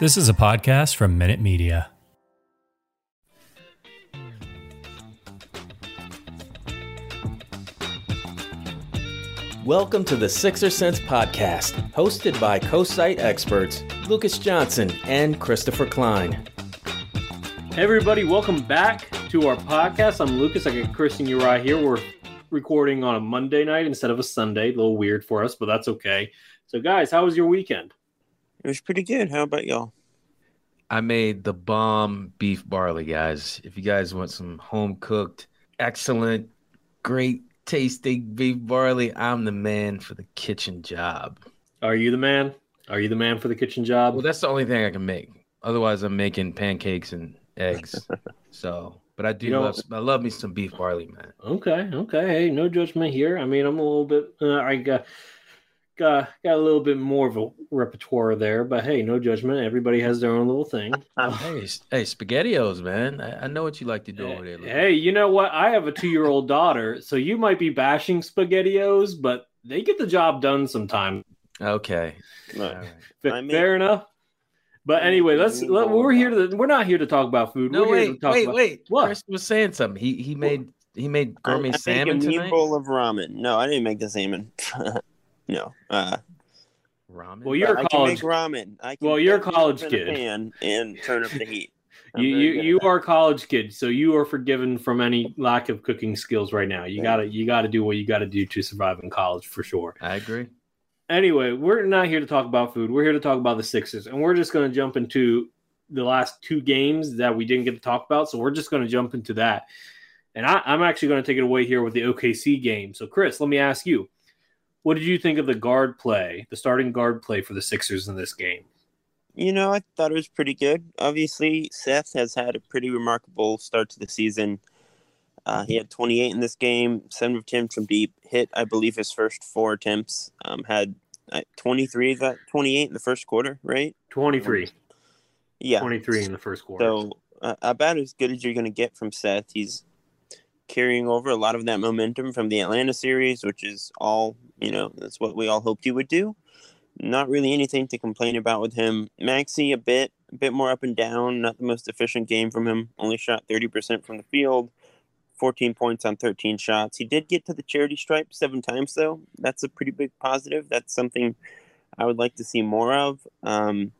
This is a podcast from Minute Media. Welcome to the Sixer Sense podcast, hosted by co-site experts Lucas Johnson and Christopher Klein. Hey everybody, welcome back to our podcast. I'm Lucas. I got Chris and Uriah here. We're recording on a Monday night instead of a Sunday. A little weird for us, but that's okay. So, guys, how was your weekend? It was pretty good. How about y'all? I made the bomb beef barley, guys. If you guys want some home cooked, excellent, great tasting beef barley, I'm the man for the kitchen job. Are you the man? Are you the man for the kitchen job? Well, that's the only thing I can make. Otherwise, I'm making pancakes and eggs. so, but I do You know- love I love me some beef barley, man. Okay, okay. Hey, no judgment here. I mean, I'm a little bit. Uh, I got got got a little bit more of a repertoire there, but hey, no judgment. Everybody has their own little thing. Hey, hey, spaghettios, man. I, I know what you like to do over there. Lucas. Hey, you know what? I have a two-year-old daughter, so you might be bashing spaghettios, but they get the job done sometimes. Okay. Look, All right. Fa- I mean- Fair enough. But anyway, let's. Let, we're here to. We're not here to talk about food. No, we're here to wait, talk wait, about, wait. What? Chris was saying something. He he made he made I, gourmet I salmon make a mean tonight. bowl of ramen. No, I didn't make the salmon. no. Uh, Ramen. Well, you're but a I can college. make ramen. I can Well, you're a college meat in kid. pan and turn up the heat. I'm You you you are a college kid, so you are forgiven from any lack of cooking skills right now. You Yeah. gotta you gotta do what you gotta do to survive in college for sure. I agree. Anyway, we're not here to talk about food. We're here to talk about the Sixers, and we're just going to jump into the last two games that we didn't get to talk about. So we're just going to jump into that, and I, I'm actually going to take it away here with the OKC game. So, Chris, let me ask you, what did you think of the guard play, the starting guard play for the Sixers in this game? You know, I thought it was pretty good. Obviously, Seth has had a pretty remarkable start to the season. Uh, he had 28 in this game, seven of 10 from deep. Hit, I believe, his first four attempts. Um, had uh, 23 that 28 in the first quarter, right? 23, Yeah. 23 in the first quarter. So uh, about as good as you're going to get from Seth. He's carrying over a lot of that momentum from the Atlanta series, which is all you know. That's what we all hoped he would do. Not really anything to complain about with him. Maxey a bit, a bit more up and down. Not the most efficient game from him. Only shot thirty percent from the field. 14 points on 13 shots. He did get to the charity stripe seven times, though. That's a pretty big positive. That's something I would like to see more of. Um,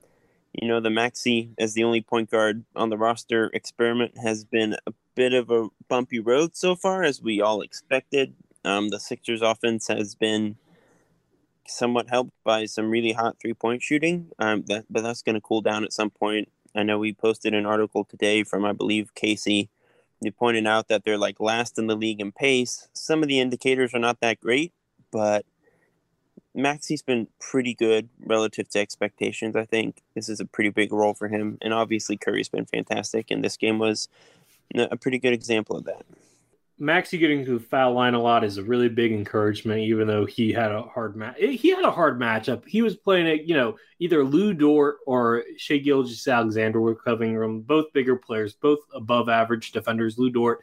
you know, the Maxey as the only point guard on the roster experiment has been a bit of a bumpy road so far, as we all expected. Um, the Sixers offense has been somewhat helped by some really hot three point shooting, um, that, but that's going to cool down at some point. I know we posted an article today from, I believe, Casey. They pointed out that they're like last in the league in pace. Some of the indicators are not that great, but Maxey's been pretty good relative to expectations. I think this is a pretty big role for him, and obviously Curry's been fantastic, and this game was a pretty good example of that. Maxey getting to the foul line a lot is a really big encouragement, even though he had a hard match. He had a hard matchup. He was playing it, you know, either Lu Dort or Shai Gilgeous-Alexander were covering him. Both bigger players, both above average defenders. Lu Dort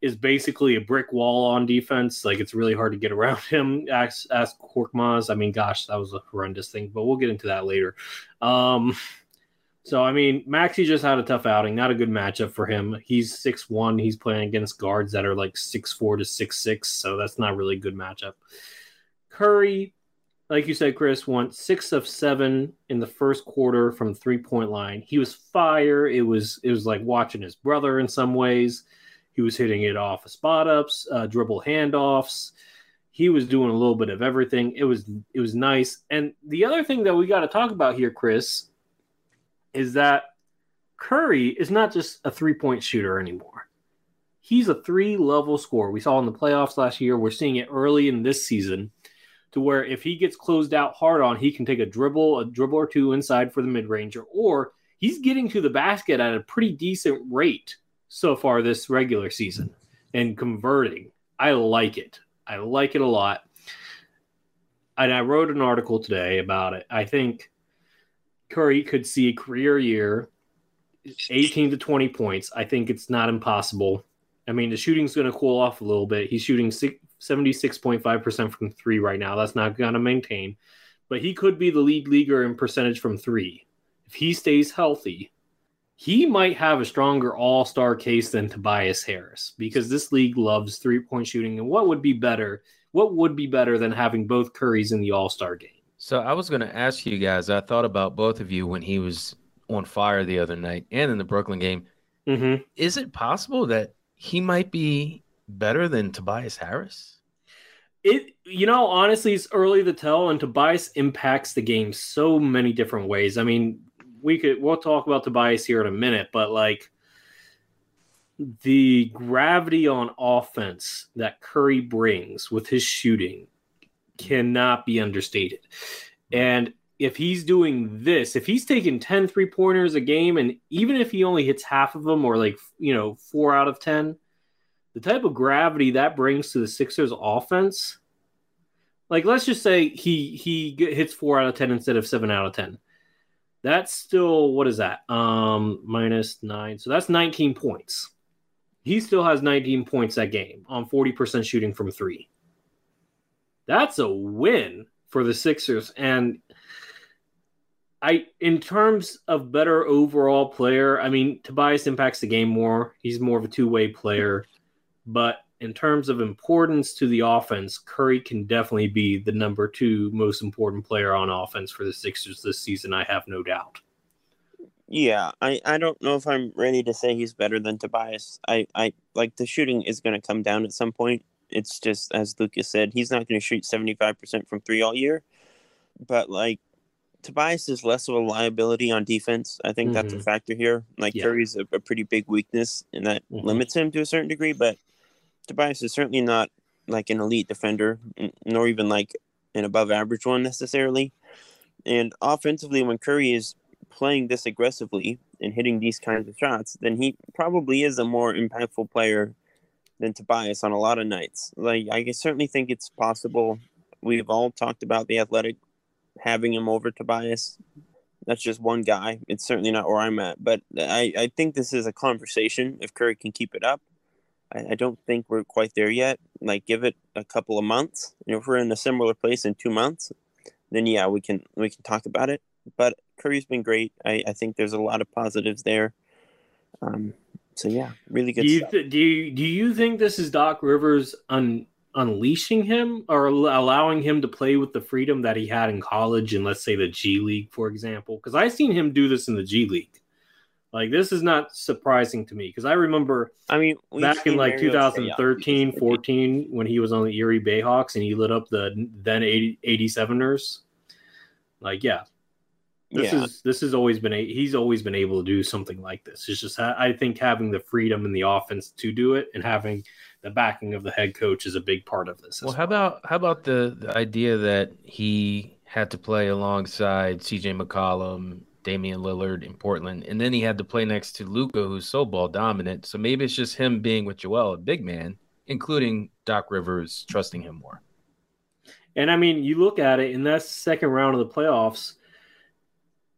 is basically a brick wall on defense. Like it's really hard to get around him. Ask, ask Korkmaz. I mean, gosh, that was a horrendous thing, but we'll get into that later. Um, so I mean, Maxey just had a tough outing. Not a good matchup for him. He's six one. He's playing against guards that are like six four to six six. So that's not really a good matchup. Curry, like you said, Chris, went six of seven in the first quarter from three point line. He was fire. It was it was like watching his brother in some ways. He was hitting it off of spot ups, uh, dribble handoffs. He was doing a little bit of everything. It was it was nice. And the other thing that we got to talk about here, Chris, is that Curry is not just a three point shooter anymore. He's a three level scorer. We saw in the playoffs last year. We're seeing it early in this season to where if he gets closed out hard on, he can take a dribble, a dribble or two inside for the mid ranger, or he's getting to the basket at a pretty decent rate so far this regular season and converting. I like it. I like it a lot. And I wrote an article today about it. I think Curry could see a career year, 18 to 20 points. I think it's not impossible. I mean, the shooting's going to cool off a little bit. He's shooting 76.5% from three right now. That's not going to maintain, but he could be the lead leaguer in percentage from three if he stays healthy, he might have a stronger all star case than Tobias Harris because this league loves three point shooting. And what would be better? What would be better than having both Currys in the all star game? So I was going to ask you guys. I thought about both of you when he was on fire the other night and in the Brooklyn game. Mm-hmm. Is it possible that he might be better than Tobias Harris? It, you know, honestly, it's early to tell, and Tobias impacts the game so many different ways. I mean, we could we'll talk about Tobias here in a minute, but like the gravity on offense that Curry brings with his shooting cannot be understated. And if he's doing this, if he's taking 10 three pointers a game, and even if he only hits half of them or like, you know, four out of 10, the type of gravity that brings to the Sixers offense, like let's just say he he hits four out of 10 instead of seven out of 10. That's still what is that? Um, minus nine. So that's 19 points. He still has 19 points that game on 40% shooting from three. That's a win for the Sixers. And I, in terms of better overall player, I mean, Tobias impacts the game more. He's more of a two way player. But in terms of importance to the offense, Curry can definitely be the number two most important player on offense for the Sixers this season. I have no doubt. Yeah, I, I don't know if I'm ready to say he's better than Tobias. I, I like the shooting is going to come down at some point. It's just as Lucas said, he's not going to shoot 75% from three all year. But like Tobias is less of a liability on defense. I think mm-hmm. that's a mm-hmm. factor here. Like yeah. Curry's a, a, pretty big weakness, and that mm-hmm. limits him to a certain degree. But Tobias is certainly not like an elite defender, nor even like an above average one necessarily. And offensively, when Curry is playing this aggressively and hitting these kinds of shots, then he probably is a more impactful player than Tobias on a lot of nights. Like I certainly think it's possible. We've all talked about the athletic having him over Tobias. That's just one guy. It's certainly not where I'm at, but I, I think this is a conversation. If Curry can keep it up, I, I don't think we're quite there yet. Like, give it a couple of months. Know, if we're in a similar place in two months, then yeah, we can we can talk about it. But Curry's been great. I, I think there's a lot of positives there. Um, so yeah, really good. Do you, th- do you do you think this is Doc Rivers un- unleashing him or allowing him to play with the freedom that he had in college and let's say the G League, for example? Because I've seen him do this in the G League. Like this is not surprising to me because I remember I mean back in like 2013, 14 when he was on the Erie Bayhawks and he lit up the then 80, 87ers. Like yeah. This yeah. is this has always been a, he's always been able to do something like this. It's just I think having the freedom in the offense to do it and having the backing of the head coach is a big part of this. Well, how about how about the, the idea that he had to play alongside CJ McCollum Damian Lillard in Portland, and then he had to play next to Luka, who's so ball dominant. So maybe it's just him being with Joel, a big man, including Doc Rivers trusting him more. And I mean, you look at it in that second round of the playoffs,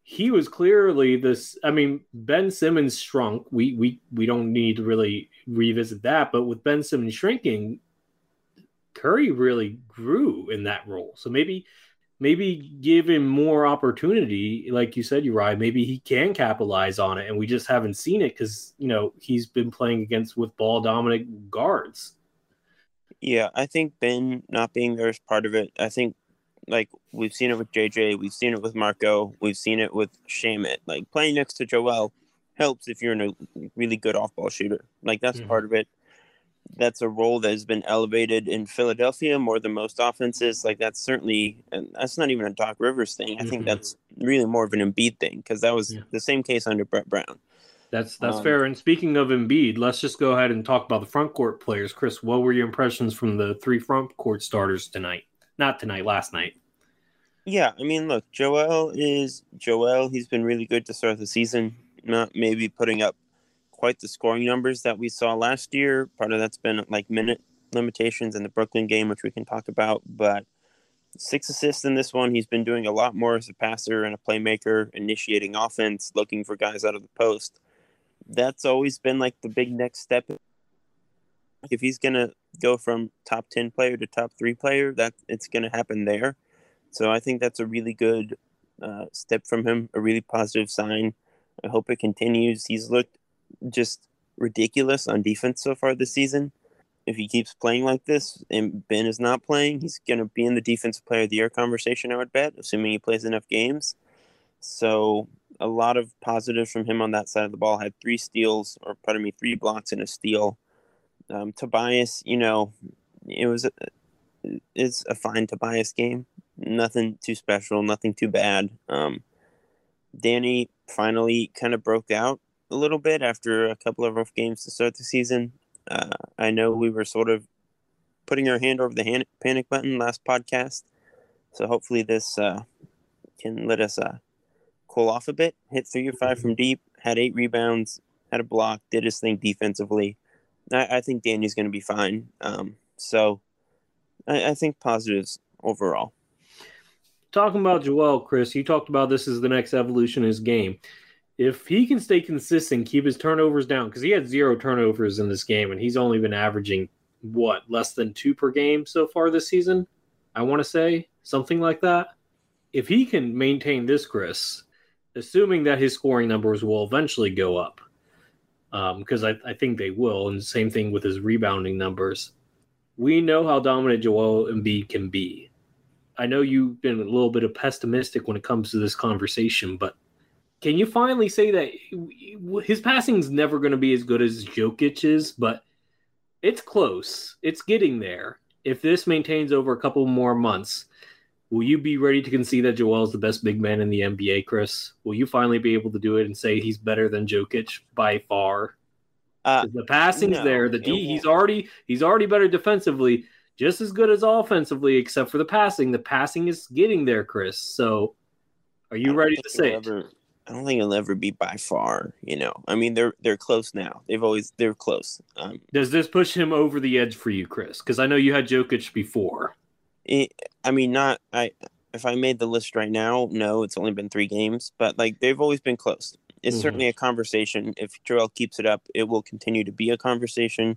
he was clearly this. I mean, Ben Simmons shrunk. We we we don't need to really revisit that, but with Ben Simmons shrinking, Curry really grew in that role. So maybe maybe give him more opportunity, like you said, Uriah. Maybe he can capitalize on it, and we just haven't seen it because you know he's been playing against with ball dominant guards. Yeah, I think Ben not being there is part of it. I think like we've seen it with JJ, we've seen it with Marco, we've seen it with Shamet. Like playing next to Joel helps if you're in a really good off ball shooter. Like that's mm-hmm. part of it that's a role that has been elevated in Philadelphia more than most offenses. Like that's certainly, and that's not even a Doc Rivers thing. I mm-hmm. think that's really more of an Embiid thing because that was yeah. the same case under Brett Brown. That's that's um, fair. And speaking of Embiid, let's just go ahead and talk about the front court players. Chris, what were your impressions from the three front court starters tonight? Not tonight, last night. Yeah, I mean, look, Joel is Joel. He's been really good to start the season. Not maybe putting up quite the scoring numbers that we saw last year. Part of that's been like minute limitations in the Brooklyn game, which we can talk about. But six assists in this one. He's been doing a lot more as a passer and a playmaker, initiating offense, looking for guys out of the post. That's always been like the big next step. If he's gonna go from top ten player to top three player, that it's gonna happen there. So I think that's a really good uh, step from him, a really positive sign. I hope it continues. He's looked just ridiculous on defense so far this season. If he keeps playing like this and Ben is not playing, he's going to be in the defensive player of the year conversation, I would bet, assuming he plays enough games. So, a lot of positives from him on that side of the ball. Had three steals, or pardon me, three blocks and a steal. Um, Tobias, you know, it was a, it's a fine Tobias game. Nothing too special, nothing too bad. Um, Danny finally kind of broke out a little bit after a couple of rough games to start the season. Uh, I know we were sort of putting our hand over the hand, panic button last podcast, so hopefully this uh, can let us uh, cool off a bit. Hit three or five from deep, had eight rebounds, had a block, did his thing defensively. I, I think Danny's going to be fine. Um, so I, I think positives overall. Talking about Joel, Chris, you talked about this is the next evolution in his game. If he can stay consistent, keep his turnovers down, because he had zero turnovers in this game, and he's only been averaging what less than two per game so far this season. I want to say something like that. If he can maintain this, Chris, assuming that his scoring numbers will eventually go up, because um, I, I think they will, and same thing with his rebounding numbers. We know how dominant Joel Embiid can be. I know you've been a little bit of pessimistic when it comes to this conversation, but can you finally say that his passing is never going to be as good as Jokic's, but it's close. It's getting there. If this maintains over a couple more months, will you be ready to concede that Joel is the best big man in the NBA, Chris? Will you finally be able to do it and say he's better than Jokic by far? Uh, the passing's no, there. The D, he's already he's already better defensively just as good as offensively, except for the passing. The passing is getting there, Chris. So, are you ready to say ever. I don't think it'll ever be by far. You know, I mean, they're they're close now. They've always they're close. Um, Does this push him over the edge for you, Chris? Because I know you had Jokic before. It, I mean, not I. If I made the list right now, no, it's only been three games, but like they've always been close. It's mm-hmm. certainly a conversation. If Joel keeps it up, it will continue to be a conversation.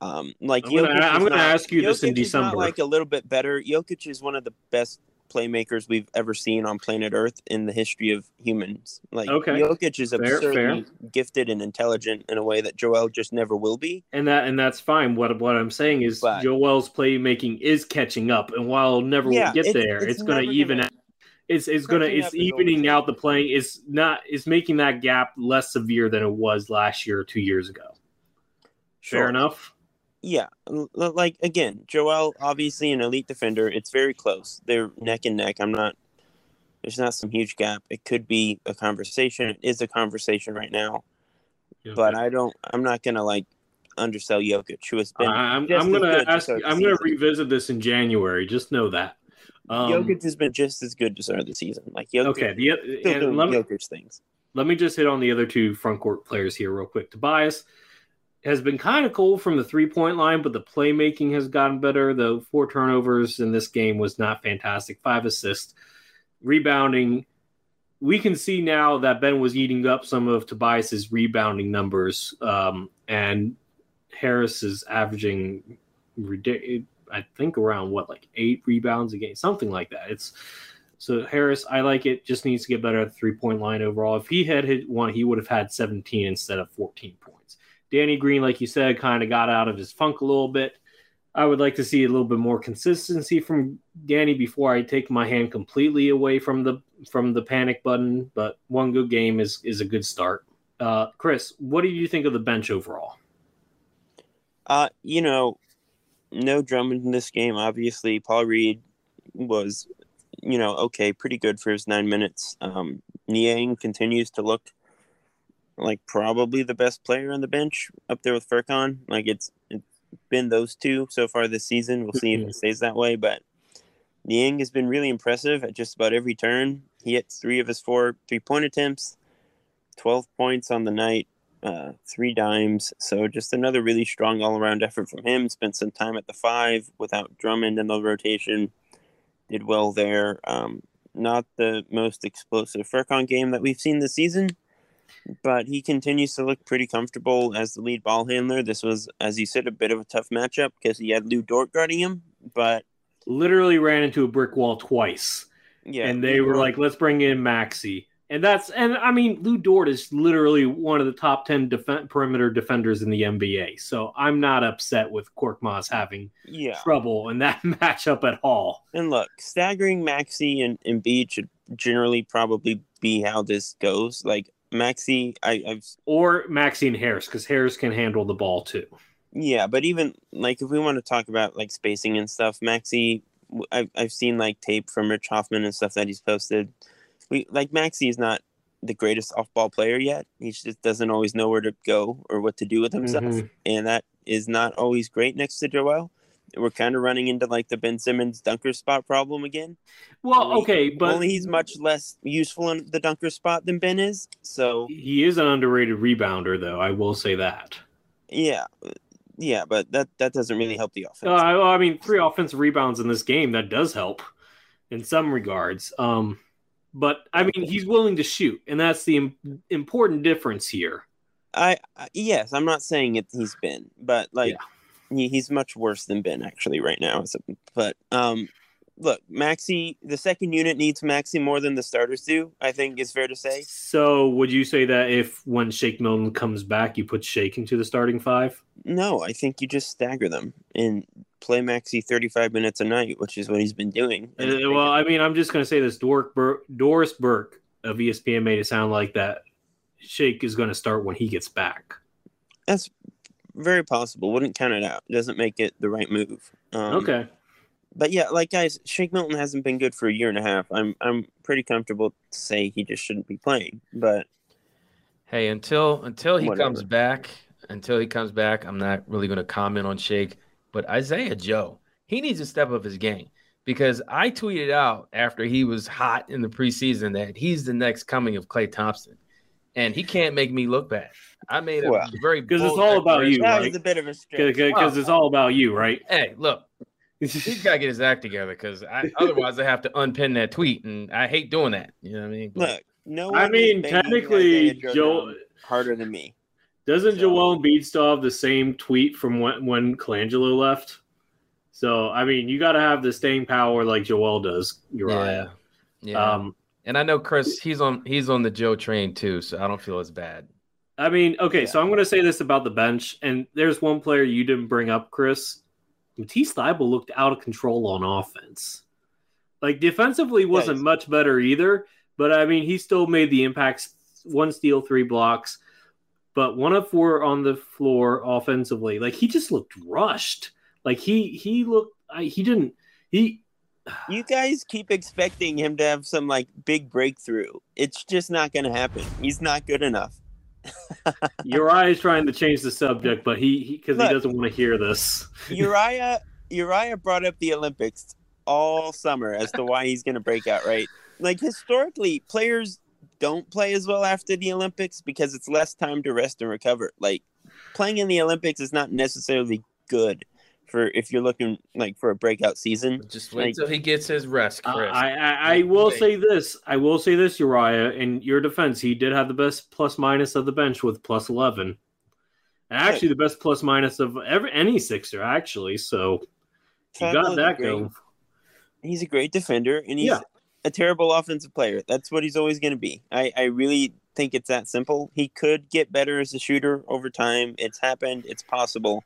Um, like I'm I'm gonna ask you Jokic this in December. like a little bit better. Jokic is one of the best playmakers we've ever seen on planet Earth in the history of humans. Like okay. Jokic is absurdly fair. gifted and intelligent in a way that Joel just never will be. And that and that's fine. What what I'm saying is but, Joel's playmaking is catching up, and while never yeah, will get it's, there, it's, it's going to even. Gonna, it's it's gonna it's evening out the playing. It's not it's making that gap less severe than it was last year or two years ago. Sure. Fair enough yeah, like again, Joel obviously an elite defender. It's very close. They're neck and neck. I'm not. There's not some huge gap. It could be a conversation. It is a conversation right now, but I don't. I'm not gonna like undersell Jokic, who has been. I'm, I'm gonna ask. I'm gonna revisit this in January. Just know that. Um, Jokic has been just as good to start the season. Like Jokic, okay, the, and let me, Jokic things. Let me just hit on the other two front court players here real quick. Tobias has been kind of cold from the three point line, but the playmaking has gotten better. The four turnovers in this game was not fantastic. Five assists, rebounding. We can see now that Ben was eating up some of Tobias's rebounding numbers, um, and Harris is averaging, I think, around what like eight rebounds a game, something like that. It's so Harris, I like it. Just needs to get better at the three point line overall. If he had hit one, he would have had 17 instead of 14 points. Danny Green, like you said, kind of got out of his funk a little bit. I would like to see a little bit more consistency from Danny before I take my hand completely away from the from the panic button. But one good game is is a good start. Uh, Chris, what do you think of the bench overall? Uh, you know, no Drummond in this game. Obviously, Paul Reed was, you know, okay, pretty good for his nine minutes. Um, Niang continues to look like probably the best player on the bench up there with Furkan. Like it's it's been those two so far this season. We'll see if it stays that way. But Niang has been really impressive at just about every turn. He hit three of his four three point attempts, twelve points on the night, uh, three dimes. So just another really strong all around effort from him. Spent some time at the five without Drummond in the rotation. Did well there. Um, not the most explosive Furkan game that we've seen this season, but he continues to look pretty comfortable as the lead ball handler. This was, as you said, a bit of a tough matchup because he had Lu Dort guarding him, but literally ran into a brick wall twice. Yeah, and they were like, let's bring in Maxey. And that's and I mean Lu Dort is literally one of the top ten def- perimeter defenders in the NBA. So I'm not upset with Korkmaz having yeah. trouble in that matchup at all. And look, staggering Maxey and Embiid should generally probably be how this goes. Like Maxey, I, I've Or Maxey and Harris because Harris can handle the ball too. yeah, but even like if we want to talk about like spacing and stuff, Maxey, I've I've seen like tape from Rich Hofmann and stuff that he's posted. We like Maxey is not the greatest off ball player yet. He just doesn't always know where to go or what to do with himself, Mhm. and that is not always great next to Joel. We're kind of running into like the Ben Simmons dunker spot problem again. Well, Only- okay, but only he's much less useful in the dunker spot than Ben is. So he is an underrated rebounder, though. I will say that. yeah, yeah, but that that doesn't really help the offense. Uh, I, well, I mean, three offensive rebounds in this game that does help in some regards. Um, but I mean, he's willing to shoot, and that's the Im- important difference here. I, I yes, I'm not saying it. He's Ben, but like he, he's much worse than Ben actually right now. So, but um, look, Maxey, the second unit needs Maxey more than the starters do. I think it's fair to say. So, would you say that if when Shake Milton comes back, you put Shake into the starting five? No, I think you just stagger them and play Maxey 35 minutes a night, which is what he's been doing. Uh, well, I mean, I'm just going to say this: Dork Bur- Doris Burke of ESPN made it sound like that Shake is going to start when he gets back. That's very possible. Wouldn't count it out. Doesn't make it the right move. Um, okay. But yeah, like guys, Shake Milton hasn't been good for a year and a half. I'm I'm pretty comfortable to say he just shouldn't be playing. But Hey, until until he Whatever. comes back, until he comes back, I'm not really going to comment on Shake. But Isaiah Joe, he needs to step up his game because I tweeted out after he was hot in the preseason that he's the next coming of Klay Thompson, and he can't make me look bad. I made a Well, very 'cause it's all about you, declaration. that right? was a bit of a stretch. Because it's all about you, right? Hey, look, he's got to get his act together because otherwise I have to unpin that tweet, and I hate doing that. You know what I mean? Look, no. I mean, technically, Isaiah Joe harder than me. doesn't So- Joel Embiid still have the same tweet from when when Colangelo left. So I mean, you got to have the staying power like Joel does, yeah, Uriah. yeah. Um, and I know Chris, he's on he's on the Joe train too, so I don't feel as bad. I mean, okay, Yeah. so I'm going to say this about the bench, and there's one player you didn't bring up, Chris. Matisse Thybulle looked out of control on offense. Like defensively, wasn't Yes. much better either, but I mean, he still made the impacts. One steal, three blocks, but one of four on the floor offensively. Like he just looked rushed. Like he he looked. I, he didn't. He You guys keep expecting him to have some like big breakthrough. It's just not going to happen. He's not good enough. Uriah is trying to change the subject, but he because he, Look. doesn't want to hear this. Uriah Uriah brought up the Olympics all summer as to why he's going to break out, right? Like historically, players don't play as well after the Olympics because it's less time to rest and recover. Like playing in the Olympics is not necessarily good for if you're looking like for a breakout season. Just wait Like- till he gets his rest, Uh, I, I, I will Wait. say this. I will say this, Uriah. In your defense, he did have the best plus minus of the bench with plus eleven, and actually the best plus minus of every any Sixer actually. So you got that great. going. He's a great defender and he's Yeah. a terrible offensive player. That's what he's always going to be. I, I really think it's that simple. He could get better as a shooter over time. It's happened. It's possible.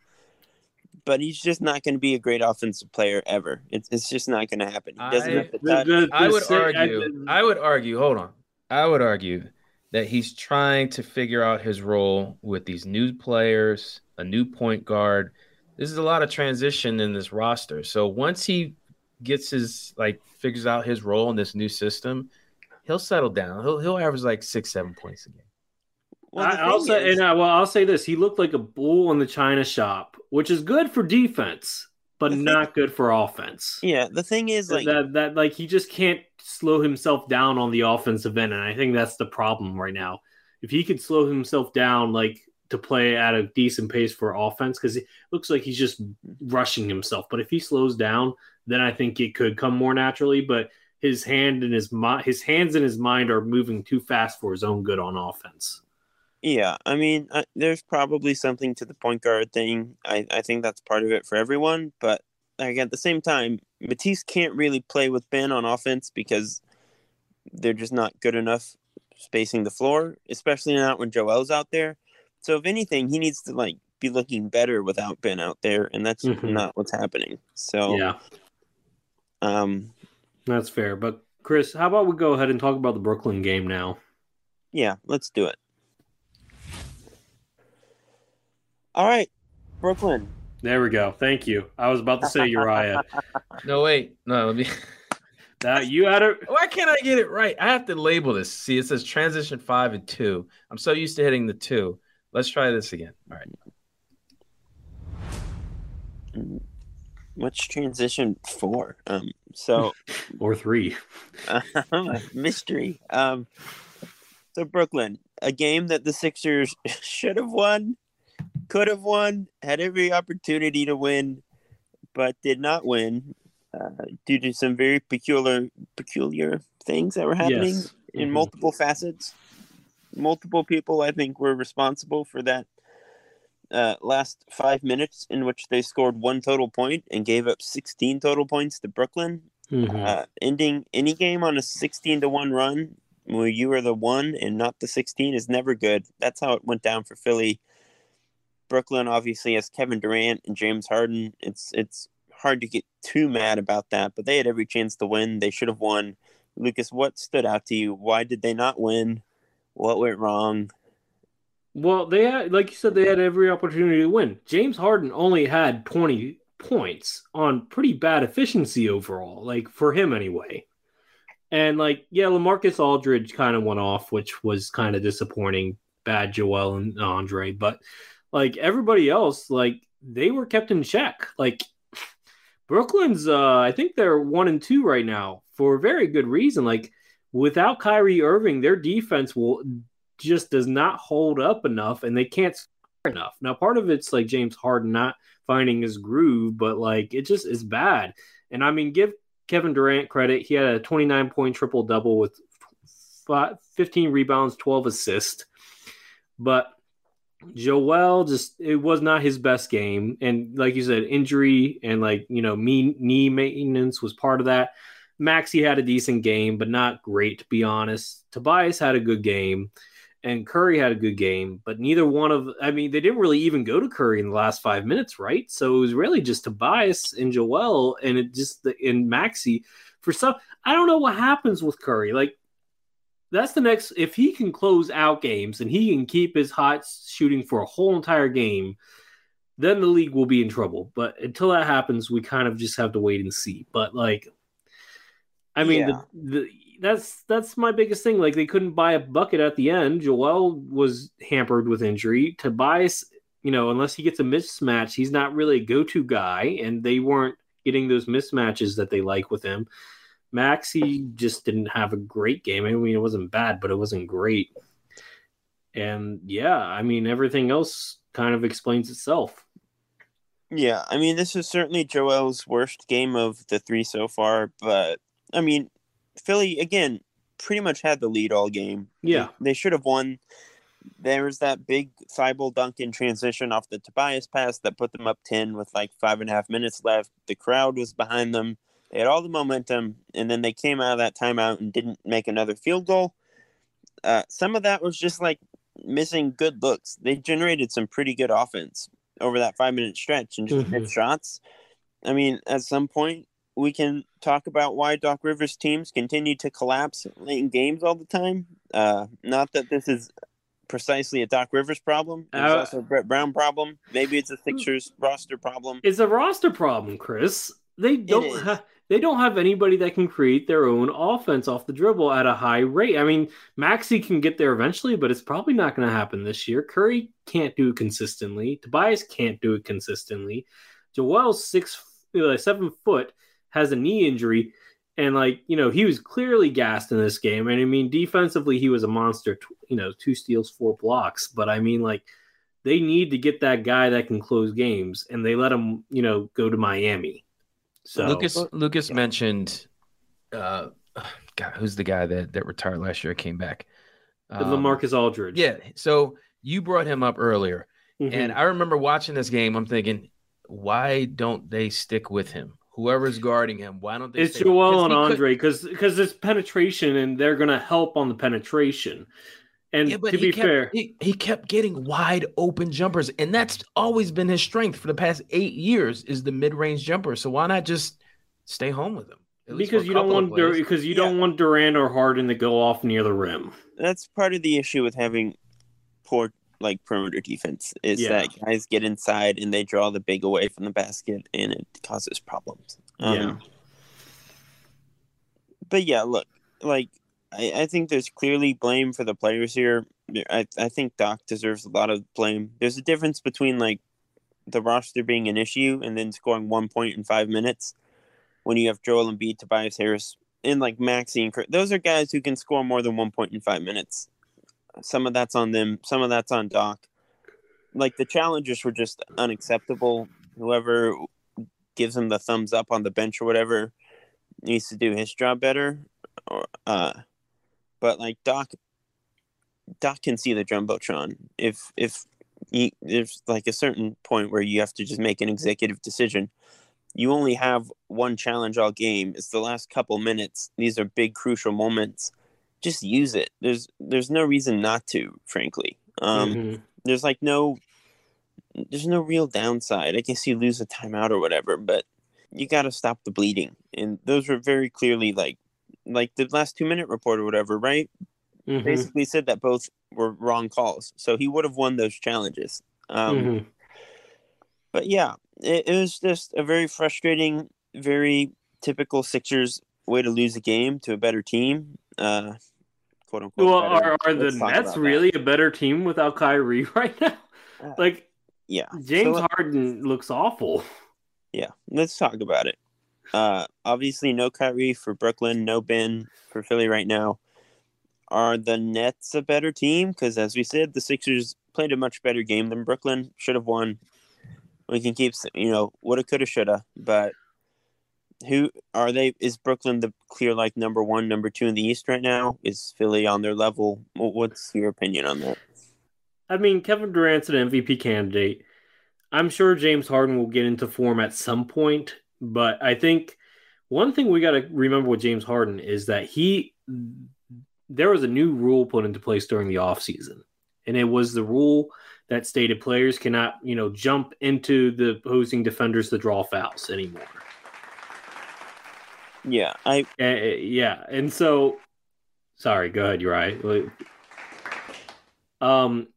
But he's just not going to be a great offensive player ever. It's, it's just not going to happen. He doesn't I- have the The- touch. the- I would si- argue. I would argue. Hold on. I would argue that he's trying to figure out his role with these new players, a new point guard. This is a lot of transition in this roster. So once he gets his like figures out his role in this new system, he'll settle down. He'll he'll average like six, seven points a game. Well, I, will say, and I, well, I'll say this: he looked like a bull in the china shop, which is good for defense, but thing- not good for offense. yeah, the thing is, like, that that like he just can't slow himself down on the offensive end, and I think that's the problem right now. If he could slow himself down, like to play at a decent pace for offense, because it looks like he's just rushing himself. But if he slows down, then I think it could come more naturally. But his hand and his mi- his hands and his mind are moving too fast for his own good on offense. Yeah, I mean, uh, there's probably something to the point guard thing. I, I think that's part of it for everyone. But like at the same time, Matisse can't really play with Ben on offense because they're just not good enough spacing the floor, especially not when Joel's out there. So if anything, he needs to like be looking better without Ben out there, and that's Mhm. not what's happening. So Yeah, um, that's fair. But Chris, how about we go ahead and talk about the Brooklyn game now? yeah, let's do it. All right, Brooklyn. There we go. Thank you. I was about to say Uriah. No, wait. No, let me. that you had it. Why can't I get it right? I have to label this. See, it says transition five and two. I'm so used to hitting the two. Let's try this again. All right. What's transition four? Um, so or three. mystery. Um, so Brooklyn, a game that the Sixers should have won, could have won, had every opportunity to win, but did not win uh, due to some very peculiar, peculiar things that were happening Yes. in Mhm. multiple facets. Multiple people, I think, were responsible for that uh, last five minutes in which they scored one total point and gave up 16 total points to Brooklyn. Mhm. Uh, ending any game on a 16 to 1 run where you are the one and not the 16 is never good. That's how it went down for Philly. Brooklyn obviously has Kevin Durant and James Harden. It's it's hard to get too mad about that, but they had every chance to win. They should have won. Lucas, what stood out to you? Why did they not win? What went wrong? Well, they had, like you said, they had every opportunity to win. James Harden only had 20 points on pretty bad efficiency overall, like for him anyway. And like, yeah, LaMarcus Aldridge kind of went off, which was kind of disappointing. Bad Joel and Andre, but like everybody else, like they were kept in check. Like Brooklyn's, uh, I think they're one and two right now for a very good reason. Like without Kyrie Irving, their defense will just does not hold up enough and they can't score enough. Now, part of it's like James Harden not finding his groove, but like it just is bad. And I mean, give Kevin Durant credit. He had a 29 point triple double with 15 rebounds, 12 assists. But Joel just it was not his best game. And like you said, injury and like, you know, me knee maintenance was part of that. Maxey had a decent game, but not great to be honest. Tobias had a good game and Curry had a good game, but neither one of I mean they didn't really even go to Curry in the last five minutes, right? So it was really just Tobias and Joel and it just in Maxey for some I don't know what happens with Curry. Like that's the next if he can close out games and he can keep his hot shooting for a whole entire game, then the league will be in trouble. But until that happens, we kind of just have to wait and see. But like I mean Yeah. the, the that's that's my biggest thing. Like they couldn't buy a bucket at the end. Joel was hampered with injury. Tobias, you know, unless he gets a mismatch, he's not really a go-to guy, and they weren't getting those mismatches that they like with him. Maxey just didn't have a great game. I mean, it wasn't bad, but it wasn't great. And yeah, I mean, everything else kind of explains itself. Yeah, I mean, this is certainly Joel's worst game of the three so far, but I mean, Philly again pretty much had the lead all game. Yeah. they, they should have won. There was that big Thybulle dunk in transition off the Tobias pass that put them up ten with like five and a half minutes left. The crowd was behind them. They had all the momentum, and then they came out of that timeout and didn't make another field goal. Uh, some of that was just like missing good looks. They generated some pretty good offense over that five minute stretch and just Mhm. missed shots. I mean, at some point, we can talk about why Doc Rivers teams continue to collapse late in games all the time. Uh, not that this is precisely a Doc Rivers problem. It's Uh, also a Brett Brown problem. Maybe it's a Sixers roster problem. It's a roster problem, Chris. They don't ha- they don't have anybody that can create their own offense off the dribble at a high rate. I mean, Maxey can get there eventually, but it's probably not going to happen this year. Curry can't do it consistently. Tobias can't do it consistently. Joel's six, uh, seven foot, has a knee injury, and like you know, he was clearly gassed in this game. And I mean, defensively, he was a monster. You know, two steals, four blocks. But I mean, like they need to get that guy that can close games, and they let him, you know, go to Miami. So Lucas Lucas yeah. mentioned uh God, who's the guy that that retired last year came back? Um, LaMarcus Aldridge. Yeah. So you brought him up earlier. Mhm. And I remember watching this game, I'm thinking, why don't they stick with him? Whoever's guarding him, why don't they? It's Joel and Andre because because it's penetration and they're gonna help on the penetration. And Yeah, but to he be kept, fair, he, he kept getting wide open jumpers, and that's always been his strength for the past eight years is the mid range jumper. So why not just stay home with him? At least for because you don't want Dur- because you Yeah. don't want Durant or Harden to go off near the rim. That's part of the issue with having poor like perimeter defense is Yeah. that guys get inside and they draw the big away from the basket and it causes problems. Um, Yeah. But yeah, look, like I, I think there's clearly blame for the players here. I I think Doc deserves a lot of blame. There's a difference between like the roster being an issue and then scoring one point in five minutes when you have Joel Embiid, Tobias Harris, and like Maxey and Kurt. Those are guys who can score more than one point in five minutes. Some of that's on them. Some of that's on Doc. Like the challenges were just unacceptable. Whoever gives him the thumbs up on the bench or whatever needs to do his job better. Or uh, but like Doc, Doc can see the jumbotron. If if he, there's like a certain point where you have to just make an executive decision. You only have one challenge all game. It's the last couple minutes. These are big crucial moments. Just use it. There's there's no reason not to, frankly. Um, Mhm. there's like no there's no real downside. I guess you lose a timeout or whatever, but you got to stop the bleeding. And those were very clearly like like the last 2 minute report or whatever, right? Mhm. Basically said that both were wrong calls. So he would have won those challenges. Um Mhm. but yeah, it, it was just a very frustrating, very typical Sixers way to lose a game to a better team. Uh quote unquote. Well, better. are, are the Nets about that. really a better team without Kyrie right now? Uh, Like Yeah. James So- Harden looks awful. Yeah, let's talk about it. Uh, obviously, no Kyrie for Brooklyn, no Ben for Philly right now. Are the Nets a better team? Because as we said, the Sixers played a much better game than Brooklyn. Should have won. We can keep, you know, woulda, coulda, shoulda. But who are they? Is Brooklyn the clear like number one, number two in the East right now? Is Philly on their level? What's your opinion on that? I mean, Kevin Durant's an MVP candidate. I'm sure James Harden will get into form at some point, but I think one thing we got to remember with James Harden is that he there was a new rule put into place during the offseason. And it was the rule that stated players cannot, you know, jump into the opposing defenders to draw fouls anymore. Yeah, I Uh, yeah, and so sorry, go ahead, you're right. Um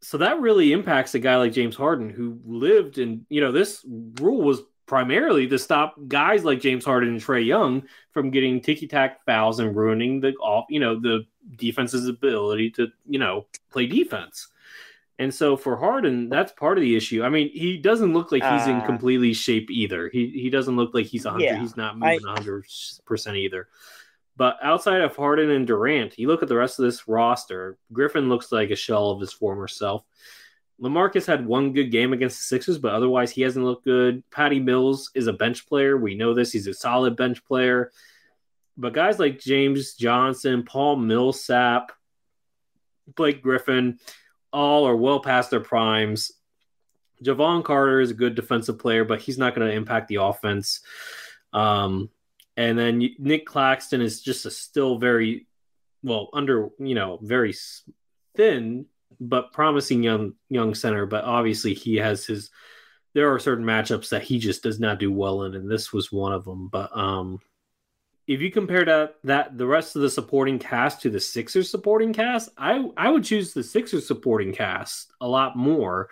so that really impacts a guy like James Harden who lived in, you know, this rule was primarily to stop guys like James Harden and Trae Young from getting ticky-tack fouls and ruining the off, you know, the defense's ability to, you know, play defense. And so for Harden, that's part of the issue. I mean, he doesn't look like he's in Uh, completely shape either. He he doesn't look like he's 100. Yeah, he's not I- moving 100% either. But outside of Harden and Durant, you look at the rest of this roster, Griffin looks like a shell of his former self. LaMarcus had one good game against the Sixers, but otherwise he hasn't looked good. Patty Mills is a bench player. We know this. He's a solid bench player. But guys like James Johnson, Paul Millsap, Blake Griffin, all are well past their primes. Jevon Carter is a good defensive player, but he's not going to impact the offense. Um, and then Nic Claxton is just a still very well under, you know, very thin but promising young young center. But obviously, he has his. There are certain matchups that he just does not do well in, and this was one of them. But um, if you compare that that the rest of the supporting cast to the Sixers supporting cast, I I would choose the Sixers supporting cast a lot more.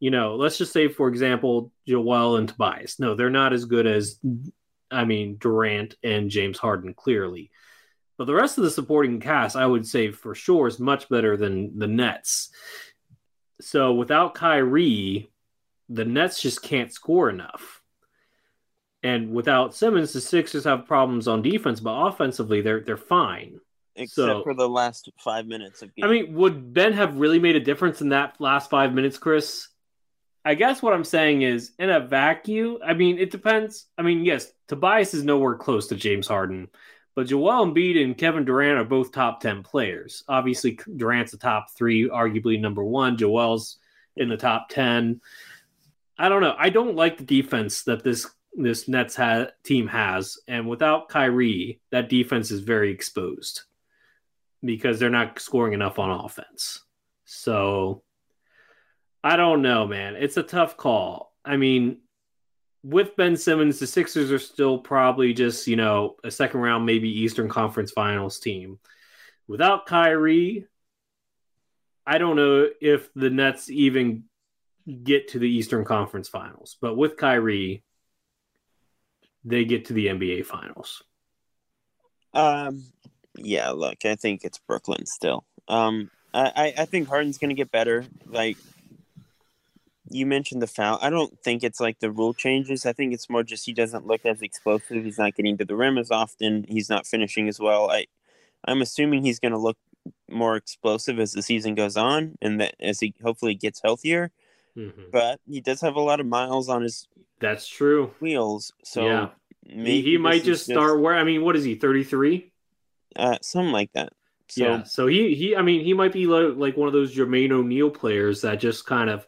You know, let's just say, for example, Joel and Tobias. No, they're not as good as, I mean, Durant and James Harden, clearly. But the rest of the supporting cast, I would say for sure, is much better than the Nets. So without Kyrie, the Nets just can't score enough. And without Simmons, the Sixers have problems on defense, but offensively, they're they're fine. except So- for the last five minutes of game. I mean, would Ben have really made a difference in that last five minutes, Chris? I guess what I'm saying is, in a vacuum, I mean, it depends. I mean, yes, Tobias is nowhere close to James Harden, but Joel Embiid and Kevin Durant are both top 10 players. Obviously, Durant's the top three, arguably number one. Joel's in the top 10. I don't know. I don't like the defense that this this Nets ha- team has, and without Kyrie, that defense is very exposed because they're not scoring enough on offense. So I don't know, man. It's a tough call. I mean, with Ben Simmons, the Sixers are still probably just, you know, a second round, maybe Eastern Conference Finals team. Without Kyrie, I don't know if the Nets even get to the Eastern Conference Finals. But with Kyrie, they get to the NBA Finals. Um, yeah, look, I think it's Brooklyn still. Um, I, I think Harden's going to get better. Like you mentioned the foul. I don't think it's like the rule changes. I think it's more just he doesn't look as explosive. He's not getting to the rim as often. He's not finishing as well. I, I'm assuming he's going to look more explosive as the season goes on, and that as he hopefully gets healthier. Mm-hmm. But he does have a lot of miles on his. That's true. Wheels. So yeah, he, he might just start where. I mean, what is he? Thirty three. Uh, something like that. So, yeah. So he he I mean he might be like, like one of those Jermaine O'Neal players that just kind of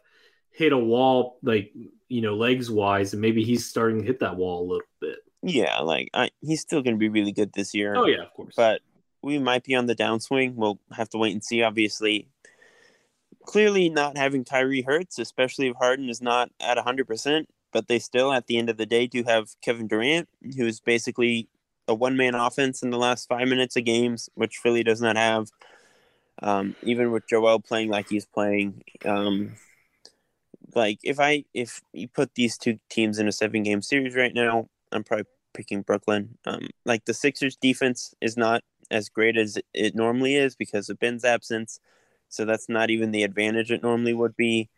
hit a wall like you know legs wise and maybe he's starting to hit that wall a little bit. Yeah, like I, he's still going to be really good this year. Oh yeah, of course. But we might be on the downswing. We'll have to wait and see. Obviously, clearly not having Kyrie hurts, especially if Harden is not at hundred percent. But they still, at the end of the day, do have Kevin Durant, who is basically a one man offense in the last five minutes of games, which Philly does not have. Um, even with Joel playing like he's playing, um, like if I if you put these two teams in a seven game series right now, I'm probably picking Brooklyn. Um, like the Sixers defense is not as great as it normally is because of Ben's absence, so that's not even the advantage it normally would be.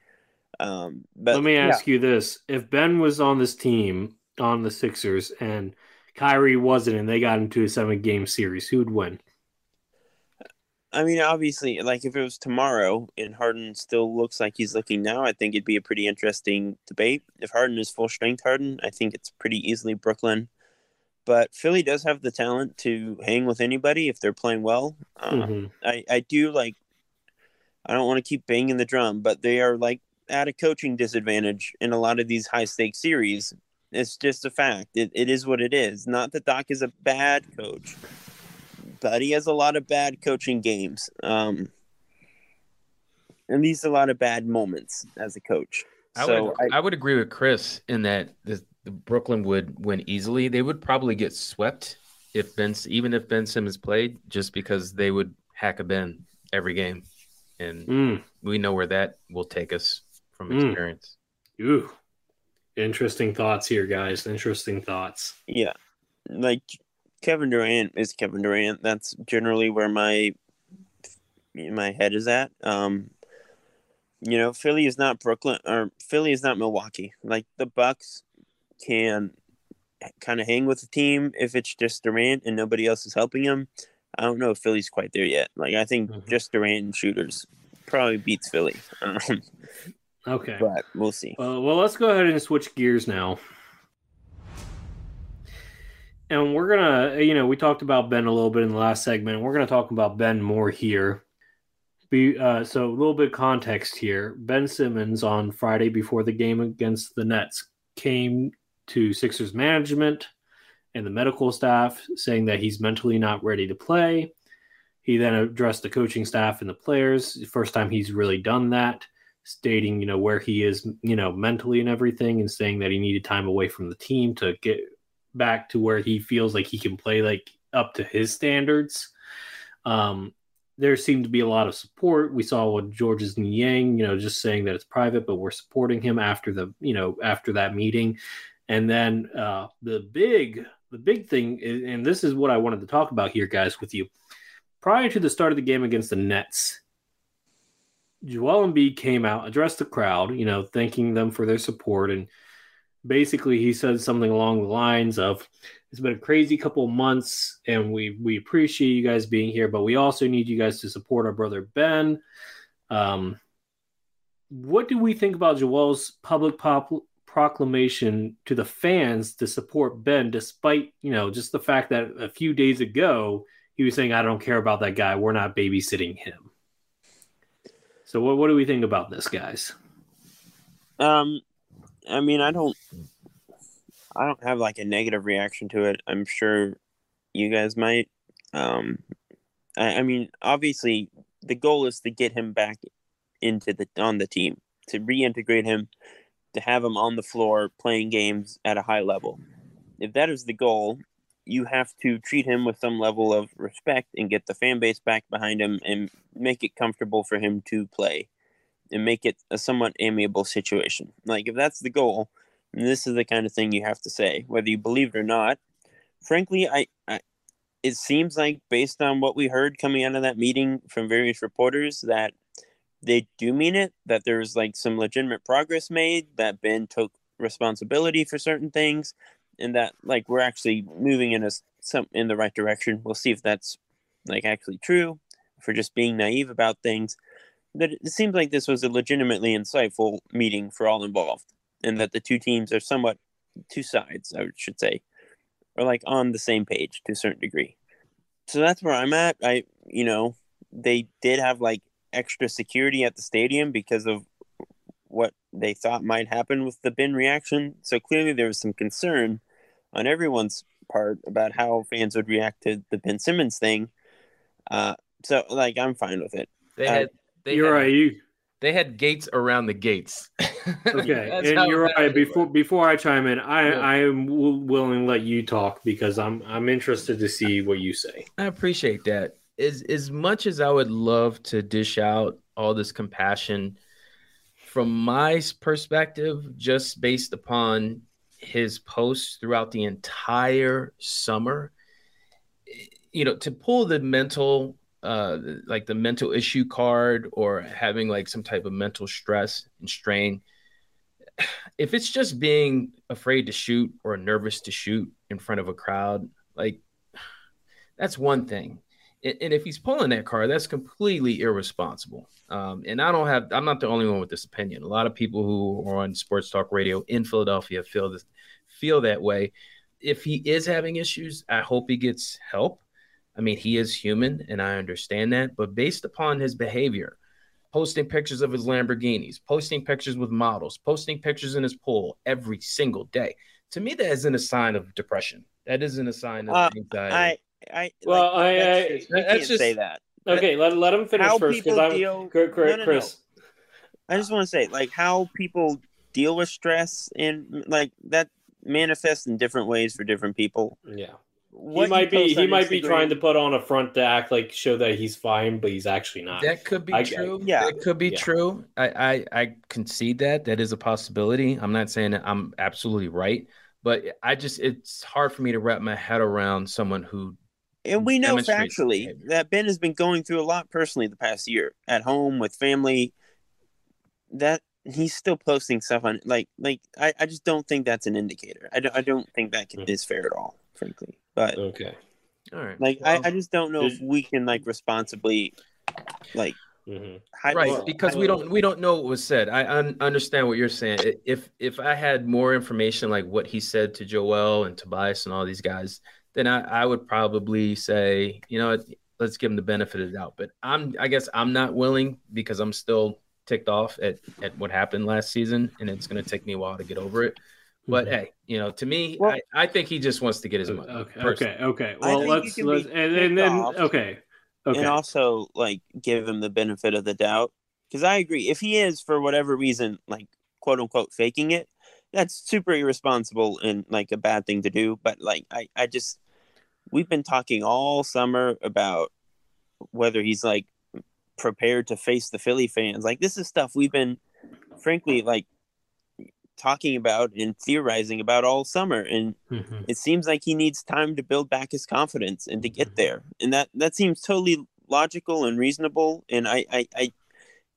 Um, but let me ask yeah. you this: If Ben was on this team on the Sixers and Kyrie wasn't, and they got into a seven game series, who'd win? I mean, obviously, like if it was tomorrow and Harden still looks like he's looking now, I think it'd be a pretty interesting debate. If Harden is full strength Harden, I think it's pretty easily Brooklyn. But Philly does have the talent to hang with anybody if they're playing well. Um, mm-hmm. I, I do like, I don't want to keep banging the drum, but they are like at a coaching disadvantage in a lot of these high stakes series it's just a fact. It, it is what it is. Not that Doc is a bad coach, but he has a lot of bad coaching games. Um, and these a lot of bad moments as a coach. I so would I, I, would agree with Chris in that the, the, Brooklyn would win easily. They would probably get swept if Ben even if Ben Simmons played, just because they would hack a Ben every game, and mm. we know where that will take us from mm. experience. Mm. Ooh, Interesting thoughts here, guys. Interesting thoughts. Yeah. Like Kevin Durant is Kevin Durant. That's generally where my my head is at. Um you know, Philly is not Brooklyn or Philly is not Milwaukee. Like the Bucks can kind of hang with the team if it's just Durant and nobody else is helping him. I don't know if Philly's quite there yet. Like I think mm-hmm. just Durant and shooters probably beats Philly. Um, Okay. But we'll see. Uh, well, let's go ahead and switch gears now. And we're to, you know, we talked about Ben a little bit in the last segment. We're to talk about Ben more here. Be, uh, so, a little bit of context here. Ben Simmons on Friday before the game against the Nets came to Sixers management and the medical staff saying that he's mentally not ready to play. He then addressed the coaching staff and the players. First time he's really done that stating, you know, where he is, you know, mentally and everything, and saying that he needed time away from the team to get back to where he feels like he can play like up to his standards. Um, there seemed to be a lot of support. We saw what Georges Niang, you know, just saying that it's private, but we're supporting him after the, you know, after that meeting. And then uh, the big, the big thing, and this is what I wanted to talk about here, guys, with you. Prior to the start of the game against the Nets, Joel Embiid came out, addressed the crowd, you know, thanking them for their support. And basically, he said something along the lines of, It's been a crazy couple months, and we, we appreciate you guys being here, but we also need you guys to support our brother Ben. Um, what do we think about Joel's public pop- proclamation to the fans to support Ben, despite, you know, just the fact that a few days ago he was saying, I don't care about that guy. We're not babysitting him. So what what do we think about this, guys? Um, I mean, I don't. I don't have like a negative reaction to it. I'm sure you guys might. Um, I, I mean, obviously, the goal is to get him back into the on the team, to reintegrate him, to have him on the floor playing games at a high level. If that is the goal, you have to treat him with some level of respect and get the fan base back behind him and make it comfortable for him to play and make it a somewhat amiable situation. Like if that's the goal, this is the kind of thing you have to say, whether you believe it or not. Frankly, I, I it seems like based on what we heard coming out of that meeting from various reporters that they do mean it, that there's like some legitimate progress made, that Ben took responsibility for certain things, and that like we're actually moving in a some in the right direction. We'll see if that's like actually true, for just being naive about things. But it seems like this was a legitimately insightful meeting for all involved, and that the two teams are somewhat two sides, I should say, are like on the same page to a certain degree. So that's where I'm at. I, you know, they did have like extra security at the stadium because of what they thought might happen with the Ben reaction. So clearly there was some concern on everyone's part about how fans would react to the Ben Simmons thing. Uh, so like I'm fine with it. They had they You're had, right. You they had gates around the gates. okay? And you're right. Before before I chime in, I Yeah. I am w- willing to let you talk because I'm I'm interested to see what you say. I appreciate that. As as much as I would love to dish out all this compassion, from my perspective, just based upon his posts throughout the entire summer, eh, you know, to pull the mental, uh, like the mental issue card or having like some type of mental stress and strain. If it's just being afraid to shoot or nervous to shoot in front of a crowd, like that's one thing. And, if he's pulling that card, that's completely irresponsible. Um, and I don't have, I'm not the only one with this opinion. A lot of people who are on sports talk radio in Philadelphia feel this, feel that way. If he is having issues, I hope he gets help. I mean, he is human, and I understand that. But based upon his behavior, posting pictures of his Lamborghinis, posting pictures with models, posting pictures in his pool every single day, to me, that isn't a sign of depression. That isn't a sign of Uh, anxiety. I I Well, I- that's I- just- we that's can't just- say that. Okay, let let him finish How first because people I'm deal- Chris. No, no, no. Chris. I just want to say, like, how people deal with stress and like that manifests in different ways for different people. Yeah, What he might be he might be trying to put on a front to act like show that he's fine, but he's actually not. That could be I- I- true. yeah. that could be Yeah. true. I, I I concede that that is a possibility. I'm not saying that I'm absolutely right, but I just it's hard for me to wrap my head around someone who And we know factually behavior. that Ben has been going through a lot personally the past year at home with family. That he's still posting stuff on like like I, I just don't think that's an indicator. I don't I don't think that can, Hmm. is fair at all, frankly. But Okay. all right. like well, I, I just don't know if we can like responsibly like hmm hide right well, because we don't we don't know what was said. I un- understand what you're saying. If if i had more information like what he said to joel and tobias and all these guys then i i would probably say you know what, let's give him the benefit of the doubt. But i'm i guess i'm not willing because i'm still ticked off at at what happened last season and it's going to take me a while to get over it but Mhm. hey you know to me Well- I, I think he just wants to get his money Okay. personally. Okay. Okay. Well, let's let's and, and then off. okay. Okay. and also like give him the benefit of the doubt because i agree if he is for whatever reason like quote unquote faking it that's super irresponsible and like a bad thing to do but like i i just we've been talking all summer about whether he's like prepared to face the philly fans like this is stuff we've been frankly like talking about and theorizing about all summer and Mhm. it seems like he needs time to build back his confidence and to get there. And that that seems totally logical and reasonable and i i, I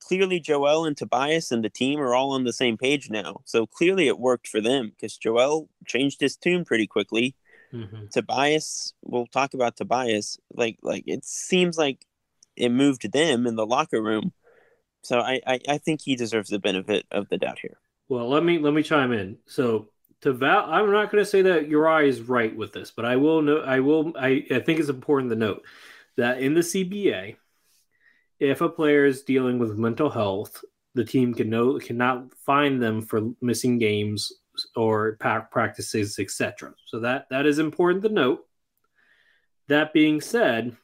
clearly joel and tobias and the team are all on the same page now. So clearly it worked for them because joel changed his tune pretty quickly. Mhm. tobias we'll talk about tobias. Like like it seems like it moved them in the locker room. So i i, I think he deserves the benefit of the doubt here Well, let me let me chime in. So to Val, I'm not going to say that Uri is right with this, but I will know. I will. I, I think it's important to note that in the CBA, if a player is dealing with mental health, the team can know cannot fine them for missing games or practices, etc. So that that is important to note. That being said,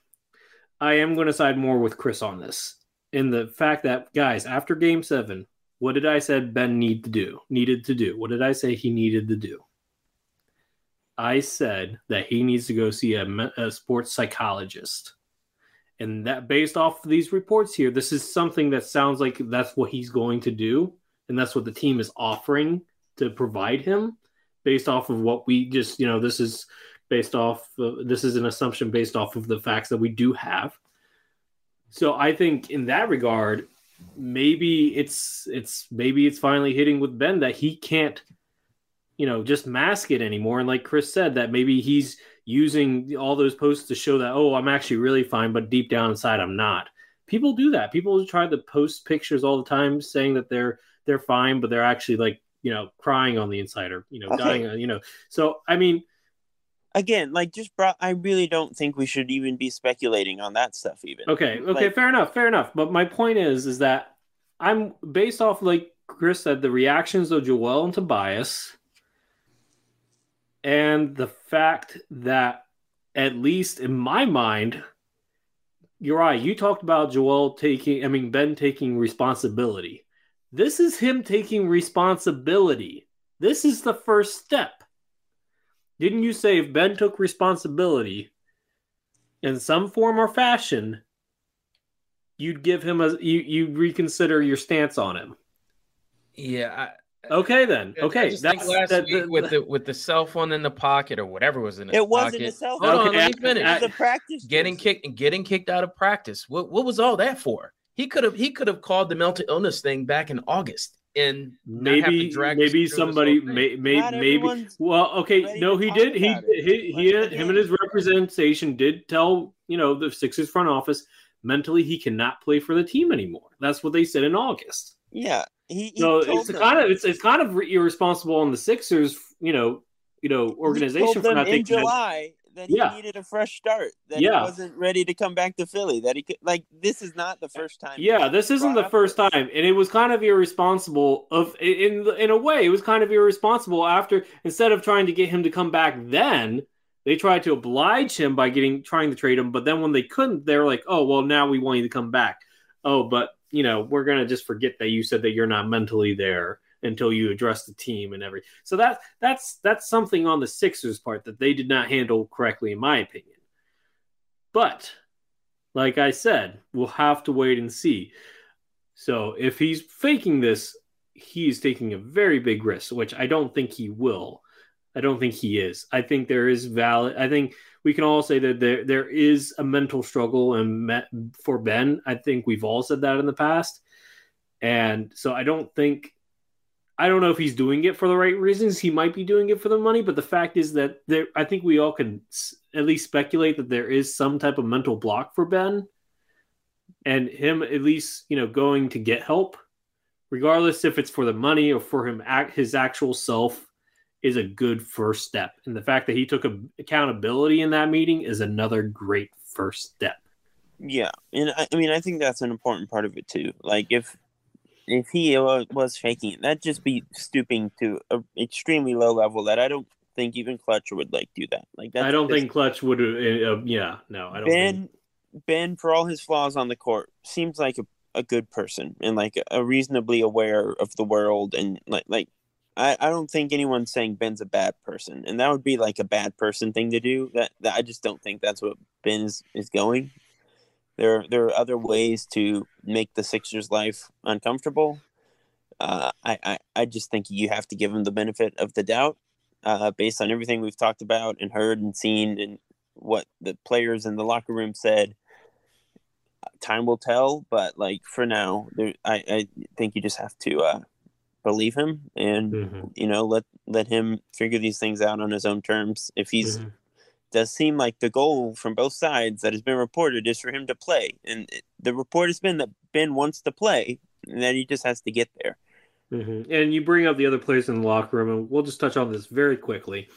I am going to side more with Chris on this. In the fact that guys, after game 7, what did I said Ben need to do? Needed to do. What did I say he needed to do? I said that he needs to go see a, a sports psychologist. And that based off of these reports here, this is something that sounds like that's what he's going to do and that's what the team is offering to provide him based off of what we just, you know, this is based off uh, this is an assumption based off of the facts that we do have. So I think in that regard, maybe it's it's maybe it's finally hitting with Ben that he can't you know just mask it anymore and like Chris said that maybe he's using all those posts to show that oh I'm actually really fine but deep down inside I'm not. People do that. People try to post pictures all the time saying that they're they're fine but they're actually like you know crying on the inside or you know okay. dying you know. So I mean again, like just brought. I really don't think we should even be speculating on that stuff. Even okay, okay, like, fair enough, fair enough. But my point is, is that I'm based off like Chris said, the reactions of Joel and Tobias, and the fact that at least in my mind, you're right. You talked about Joel taking, I mean Ben taking responsibility. This is him taking responsibility. This is the first step didn't you say if Ben took responsibility in some form or fashion, you'd give him a you you reconsider your stance on him? Yeah. I, okay then. Okay. That's last that, week the, with the with the cell phone in the pocket or whatever was in his pocket. it wasn't a cell phone. Hold okay. on, let me finish. It was a practice. Getting kicked and getting kicked out of practice. What what was all that for? He could have he could have called the mental illness thing back in August and maybe maybe somebody may, may, maybe well okay no he did he he, he had, him and his representation did tell you know the Sixers front office mentally he cannot play for the team anymore. That's what they said in August. Yeah he, he so it's them. kind of it's, it's kind of irresponsible on the Sixers you know you know organization for not in July that he yeah. needed a fresh start. That yeah. he wasn't ready to come back to Philly. That he could like this is not the first time. Yeah, this isn't the first this. time, and it was kind of irresponsible. Of in in a way, it was kind of irresponsible. After instead of trying to get him to come back, then they tried to oblige him by getting trying to trade him. But then when they couldn't, they were like, "Oh well, now we want you to come back." Oh, but you know, we're gonna just forget that you said that you're not mentally there until you address the team and everything. So that that's that's something on the Sixers part that they did not handle correctly, in my opinion. But like I said, we'll have to wait and see. So if he's faking this, he's taking a very big risk, which I don't think he will. I don't think he is. I think there is valid. I think we can all say that there there is a mental struggle and for Ben. I think we've all said that in the past, and so I don't think I don't know if he's doing it for the right reasons. He might be doing it for the money, but the fact is that there, I think we all can at least speculate that there is some type of mental block for Ben, and him at least you know going to get help, regardless if it's for the money or for him act his actual self, is a good first step. And the fact that he took a, accountability in that meeting is another great first step. Yeah, and I, I mean I think that's an important part of it too. Like if if he was faking it, that'd just be stooping to an extremely low level that I don't think even Klutch would like do that. Like that. I don't think Klutch would. Uh, uh, yeah, no, I don't. Ben, think... Ben, for all his flaws on the court, seems like a, a good person and like a reasonably aware of the world and like like. I, I don't think anyone's saying Ben's a bad person, and that would be like a bad person thing to do. That, that I just don't think that's what Ben is, is going. There, there are other ways to make the Sixers' life uncomfortable. Uh, I, I, I just think you have to give them the benefit of the doubt, uh, based on everything we've talked about and heard and seen, and what the players in the locker room said. Time will tell, but like for now, there, I, I think you just have to uh, believe him and mm-hmm. you know let let him figure these things out on his own terms. If he's mm-hmm does seem like the goal from both sides that has been reported is for him to play. And the report has been that Ben wants to play and then he just has to get there. Mm-hmm. And you bring up the other players in the locker room, and we'll just touch on this very quickly.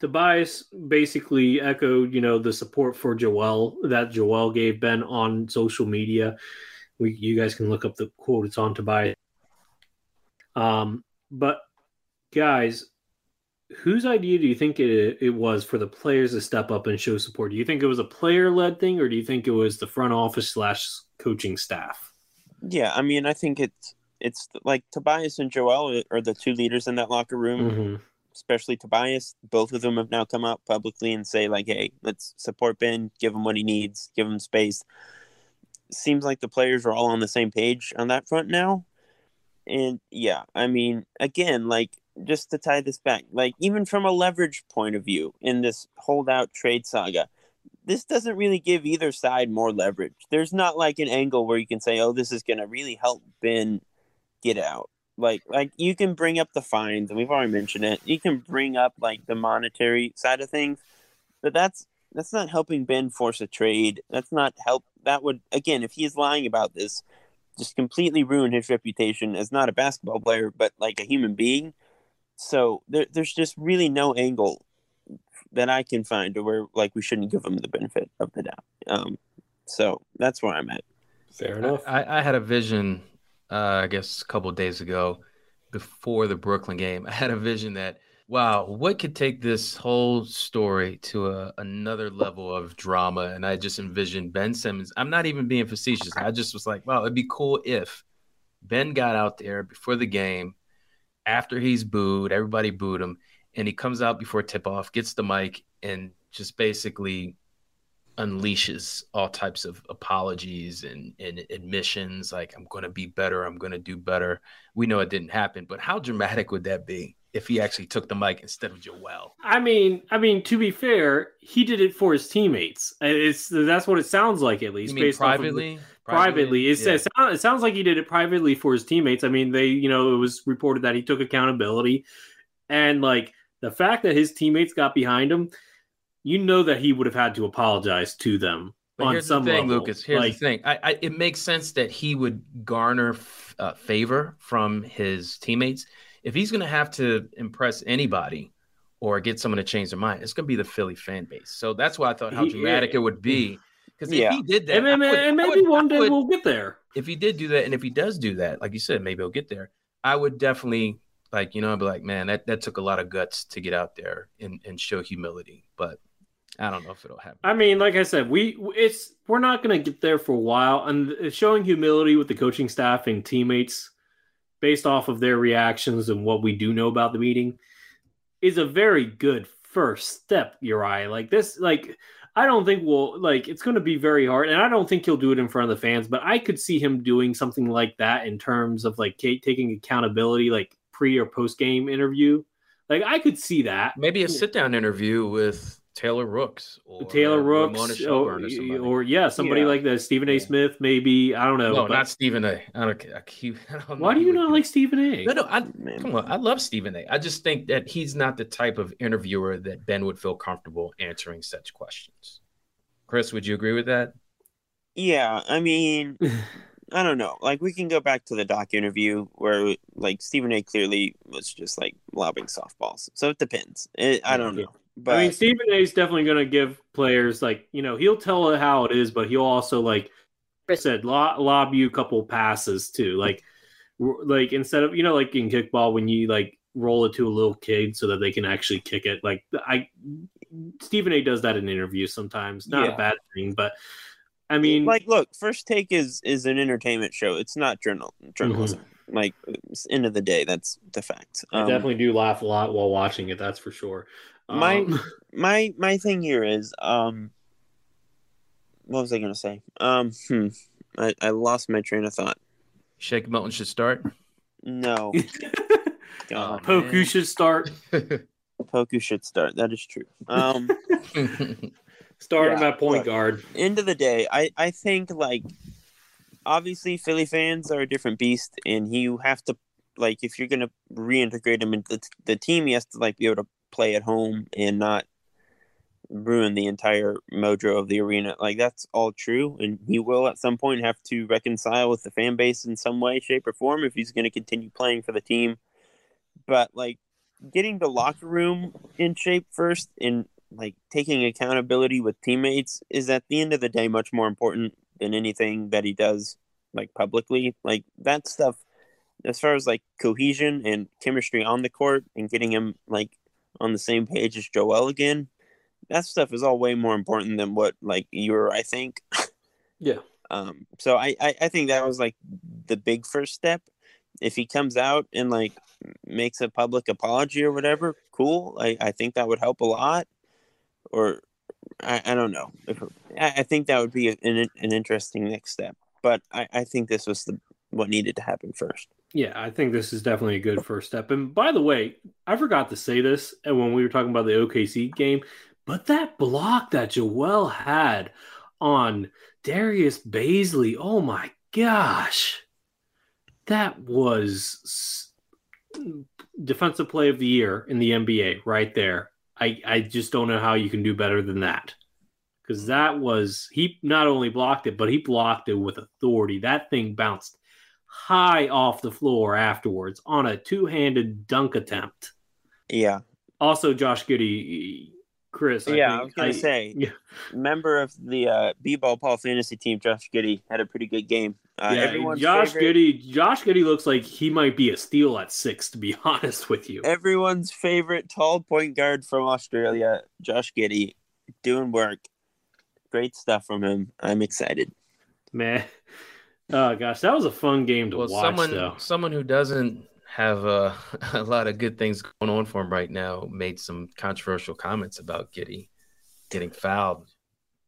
Tobias basically echoed, you know, the support for Joel that Joel gave Ben on social media. We, you guys can look up the quote; it's on Tobias. Um, but guys, whose idea do you think it, it was for the players to step up and show support? Do you think it was a player led thing, or do you think it was the front office slash coaching staff? Yeah, I mean, I think it's it's like Tobias and Joel are the two leaders in that locker room. Mm-hmm. Especially Tobias, both of them have now come out publicly and say like, "Hey, let's support Ben, give him what he needs, give him space." Seems like the players are all on the same page on that front now. And yeah, I mean, again, like just to tie this back, like even from a leverage point of view in this holdout trade saga, this doesn't really give either side more leverage. There's not like an angle where you can say, "Oh, this is going to really help Ben get out." Like, like you can bring up the fines, and we've already mentioned it. You can bring up like the monetary side of things, but that's that's not helping Ben force a trade. That's not help. That would again, if he's lying about this, just completely ruin his reputation as not a basketball player, but like a human being so there, there's just really no angle that I can find to where like we shouldn't give them the benefit of the doubt. Um, so that's where I'm at. Fair enough. I, I had a vision, uh, I guess, a couple days ago before the Brooklyn game. I had a vision that wow, what could take this whole story to a, another level of drama? And I just envisioned Ben Simmons. I'm not even being facetious. I just was like, wow, it'd be cool if Ben got out there before the game after he's booed, everybody booed him, and he comes out before tip off, gets the mic, and just basically unleashes all types of apologies and, and admissions like i'm going to be better i'm going to do better. We know it didn't happen but how dramatic would that be if he actually took the mic instead of joel? I mean, I mean, to be fair, he did it for his teammates. It's that's what it sounds like, at least you mean based off of the- privately. It, Yeah. says, it sounds like he did it privately for his teammates. I mean, they, you know, it was reported that he took accountability, and like the fact that his teammates got behind him, you know that he would have had to apologize to them But on here's some the thing, level. Lucas. Here's like, the thing. I, I, it makes sense that he would garner f- uh, favor from his teammates. If he's going to have to impress anybody or get someone to change their mind, it's going to be the Philly fan base. So that's why I thought how He- dramatic it would be. Because if Yeah. he did that, and, and- would- and maybe would- one day would- we'll get there. if he did do that, and if he does do that, like you said, maybe he'll get there. I would definitely like, you know, I'd be like, man, that, that took a lot of guts to get out there and, and show humility. But I don't know if it'll happen. I mean, like I said, we it's we're not going to get there for a while, and showing humility with the coaching staff and teammates, based off of their reactions and what we do know about the meeting, is a very good first step. Uriah, like this, like I don't think we'll like it's going to be very hard, and I don't think he'll do it in front of the fans, but I could see him doing something like that in terms of like ta- taking accountability, like pre or post game interview. Like I could see that. Maybe a sit down interview with Taylor Rooks or Taylor Rooks, Ramona or, Shelburne or or yeah, somebody Yeah. like that. Stephen A. Yeah. Smith, maybe. I don't know. no, but- not Stephen A. I don't, I keep, I don't know why do you not do- like Stephen A? No, no, I, come on. I love Stephen A. I just think that he's not the type of interviewer that Ben would feel comfortable answering such questions. Chris, would you agree with that? Yeah, I mean, I don't know. Like we can go back to the doc interview where like Stephen A. clearly was just like lobbing softballs. So it depends. It, I don't know. But I mean, Stephen A. is definitely going to give players like you know he'll tell it how it is, but he'll also like Chris said lob, lob you a couple passes too, like like instead of you know like in kickball when you like roll it to a little kid so that they can actually kick it. Like I, Stephen A. does that in interviews sometimes. Not Yeah. a bad thing, but I mean, like, look, First Take is is an entertainment show. It's not journal journalism. Like, it's end of the day, that's the fact. I Um, definitely do laugh a lot while watching it. That's for sure. My- Um, my my thing here is um what was I gonna say? Um hmm. I, I lost my train of thought. Shake Milton should start. No. God. Poku man. should start. Poku should start. That is true. Um Start Yeah, him at point look. guard. end of the day, I, I think like obviously Philly fans are a different beast and you have to like if you're gonna reintegrate him into the, the team, he has to like be able to play at home and not ruin the entire mojo of the arena. Like that's all true, and he will at some point have to reconcile with the fan base in some way, shape, or form if he's going to continue playing for the team. But like getting the locker room in shape first and like taking accountability with teammates is at the end of the day much more important than anything that he does like publicly. Like that stuff as far as like cohesion and chemistry on the court and getting him like on the same page as Joel again. That stuff is all way more important than what like you were. I think. Yeah. Um. So I, I I think that was like the big first step. If he comes out and like makes a public apology or whatever, cool. I I think that would help a lot. Or I, I don't know. If, I, I think that would be an an interesting next step. But I I think this was the what needed to happen first. Yeah, I think this is definitely a good first step. And by the way, I forgot to say this and when we were talking about the OKC game, but that block that Joel had on Darius Bazley, oh my gosh. That was defensive play of the year in the NBA right there. I, I just don't know how you can do better than that. Because that was, he not only blocked it, but he blocked it with authority. That thing bounced high off the floor afterwards on a two handed dunk attempt. Yeah. Also, Josh Giddey, Chris. yeah, think I was gonna say, yeah. member of the uh, B-ball Paul fantasy team, Josh Giddey had a pretty good game. Uh, yeah, Josh favorite, Giddey. Josh Giddey looks like he might be a steal at six. To be honest with you, everyone's favorite tall point guard from Australia, Josh Giddey, doing work. Great stuff from him. I'm excited. man. Oh gosh, that was a fun game to Well, watch. someone though. someone who doesn't have uh, a lot of good things going on for him right now made some controversial comments about Giddey getting fouled.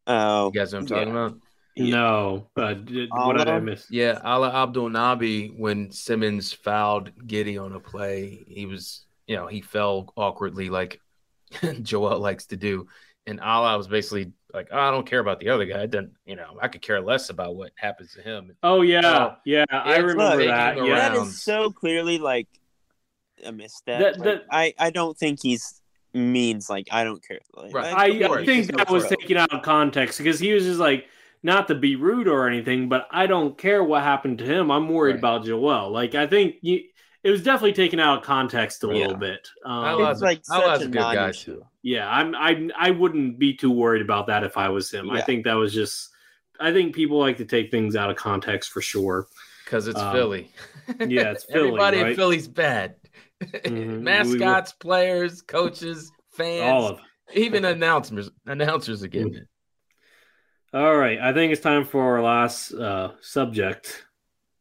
Oh, You guys know what I'm talking yeah. about? Yeah. No, uh, did, what did I miss? Yeah, Alaa Abdelnaby, when Simmons fouled Giddey on a play, he was, you know, he fell awkwardly like Joel likes to do. And Alaa was basically like, oh, I don't care about the other guy. It doesn't, you know, I could care less about what happens to him. Oh yeah, Oh, yeah, I it's remember that. him Yeah, that around. is so clearly like a misstep. That- Like, that- I I don't think he's means like I don't care. Like, Right. like, I, of I think that was pro. taken out of context because he was just like, not to be rude or anything, but I don't care what happened to him. I'm worried Right. about Joel. Like I think you, it was definitely taken out of context a Yeah. little bit. Um, Alaa's It's like such a a good guy, too. yeah, I'm I I wouldn't be too worried about that if I was him. I think that was just. I think people like to take things out of context for sure. Because it's Um, Philly. yeah, it's Philly, Everybody in? Philly's bad. Mhm. Mascots, players, coaches, fans, All of. even announcers. Announcers are getting it. All right, I think it's time for our last uh, subject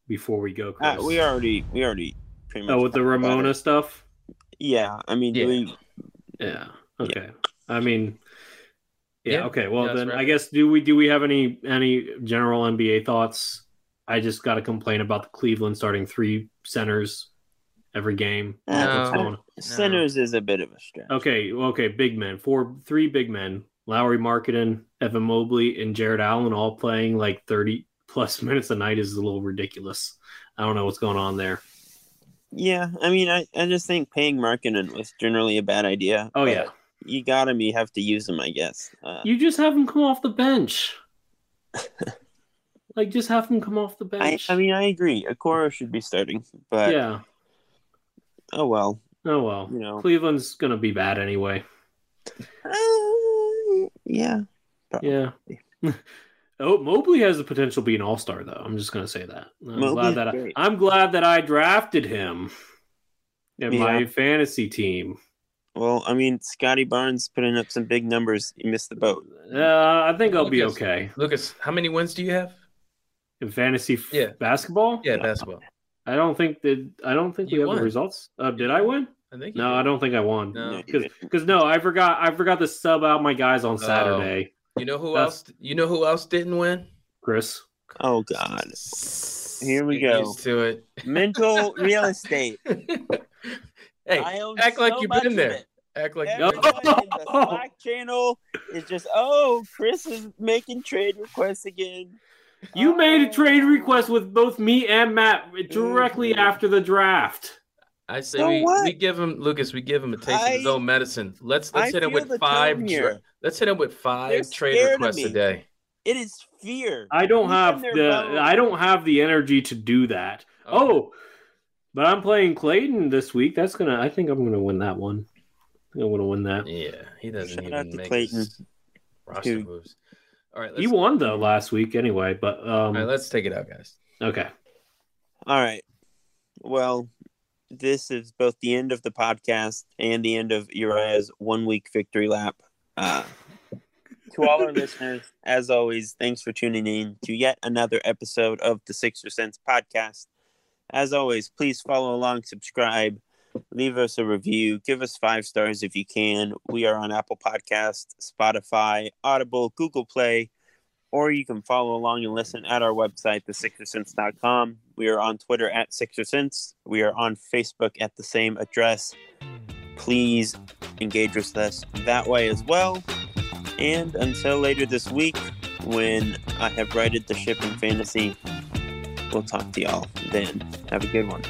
before we go. Uh, we already we already pretty much Oh, with the Ramona stuff. Yeah, I mean, Yeah. we, Yeah. Okay. I mean, yeah. Yeah. Okay. Well, Yeah, then right. I guess do we do we have any any general NBA thoughts? I just got to complain about the Cleveland starting three centers every game. Uh, What's No. centers is a bit of a stretch. Okay. Okay. Big men. Four, three big men. Lauri Markkanen, Evan Mobley, and Jarrett Allen all playing like thirty plus minutes a night is a little ridiculous. I don't know what's going on there. Yeah, I mean, I, I just think paying Markkanen was generally a bad idea. Oh yeah. you got him. You have to use him, I guess. Uh, You just have him come off the bench. like, just have him come off the bench. I mean, I agree. Okoro should be starting, but yeah. oh well. Oh well. You know. Cleveland's gonna be bad anyway. Uh, yeah. Yeah. oh, Mobley has the potential to be an all star, though. I'm just gonna say that. I'm Mobley's glad that I, great. I'm glad that I drafted him in my fantasy team. Well, I mean, Scottie Barnes putting up some big numbers. You missed the boat. Uh, I think I'll be okay Lucas, how many wins do you have? in fantasy f- Yeah. basketball. Yeah, basketball. I don't think that I don't think we You have won. the results. Uh, did I win? I think. you No, did. I don't think I won. No. No, Because because no, I forgot I forgot to sub out my guys on Saturday. You know who That's- else? You know who else didn't win? Chris. Oh God. Here we Get go. used to it. Mental real estate. hey, I own act like you've been there. it. act like No. Everyone in the Slack channel is just, oh, Chris is making trade requests again. You made a trade Oh. request with both me and Matt directly Mhm. after the draft. I say So we, what? we give him Lucas. We give him a taste of his own medicine. Let's let's I hit him with five. Tra- let's hit him with five trade requests a day. It is fear. I don't Deep have the bones. I don't have the energy to do that. Oh, but I'm playing Clayton this week. That's gonna I think I'm gonna win that one. I think I'm gonna win that. yeah, he doesn't Shout even make Clayton. roster Dude. moves. All right, let's, He won though last week anyway, but um all right, let's take it out, guys. okay. All right. Well, this is both the end of the podcast and the end of Uriah's one week victory lap. Uh, to all our listeners, as always, thanks for tuning in to yet another episode of the Sixer Sense podcast. As always, please follow along, subscribe, leave us a review, give us five stars if you can. We are on Apple Podcast, Spotify, Audible, Google Play, or you can follow along and listen at our website, thesixersense.com. We are on Twitter at Sixersense. We are on Facebook at the same address. Please engage with us that way as well. And until later this week, when I have righted the ship in fantasy, we'll talk to y'all then. Have a good one.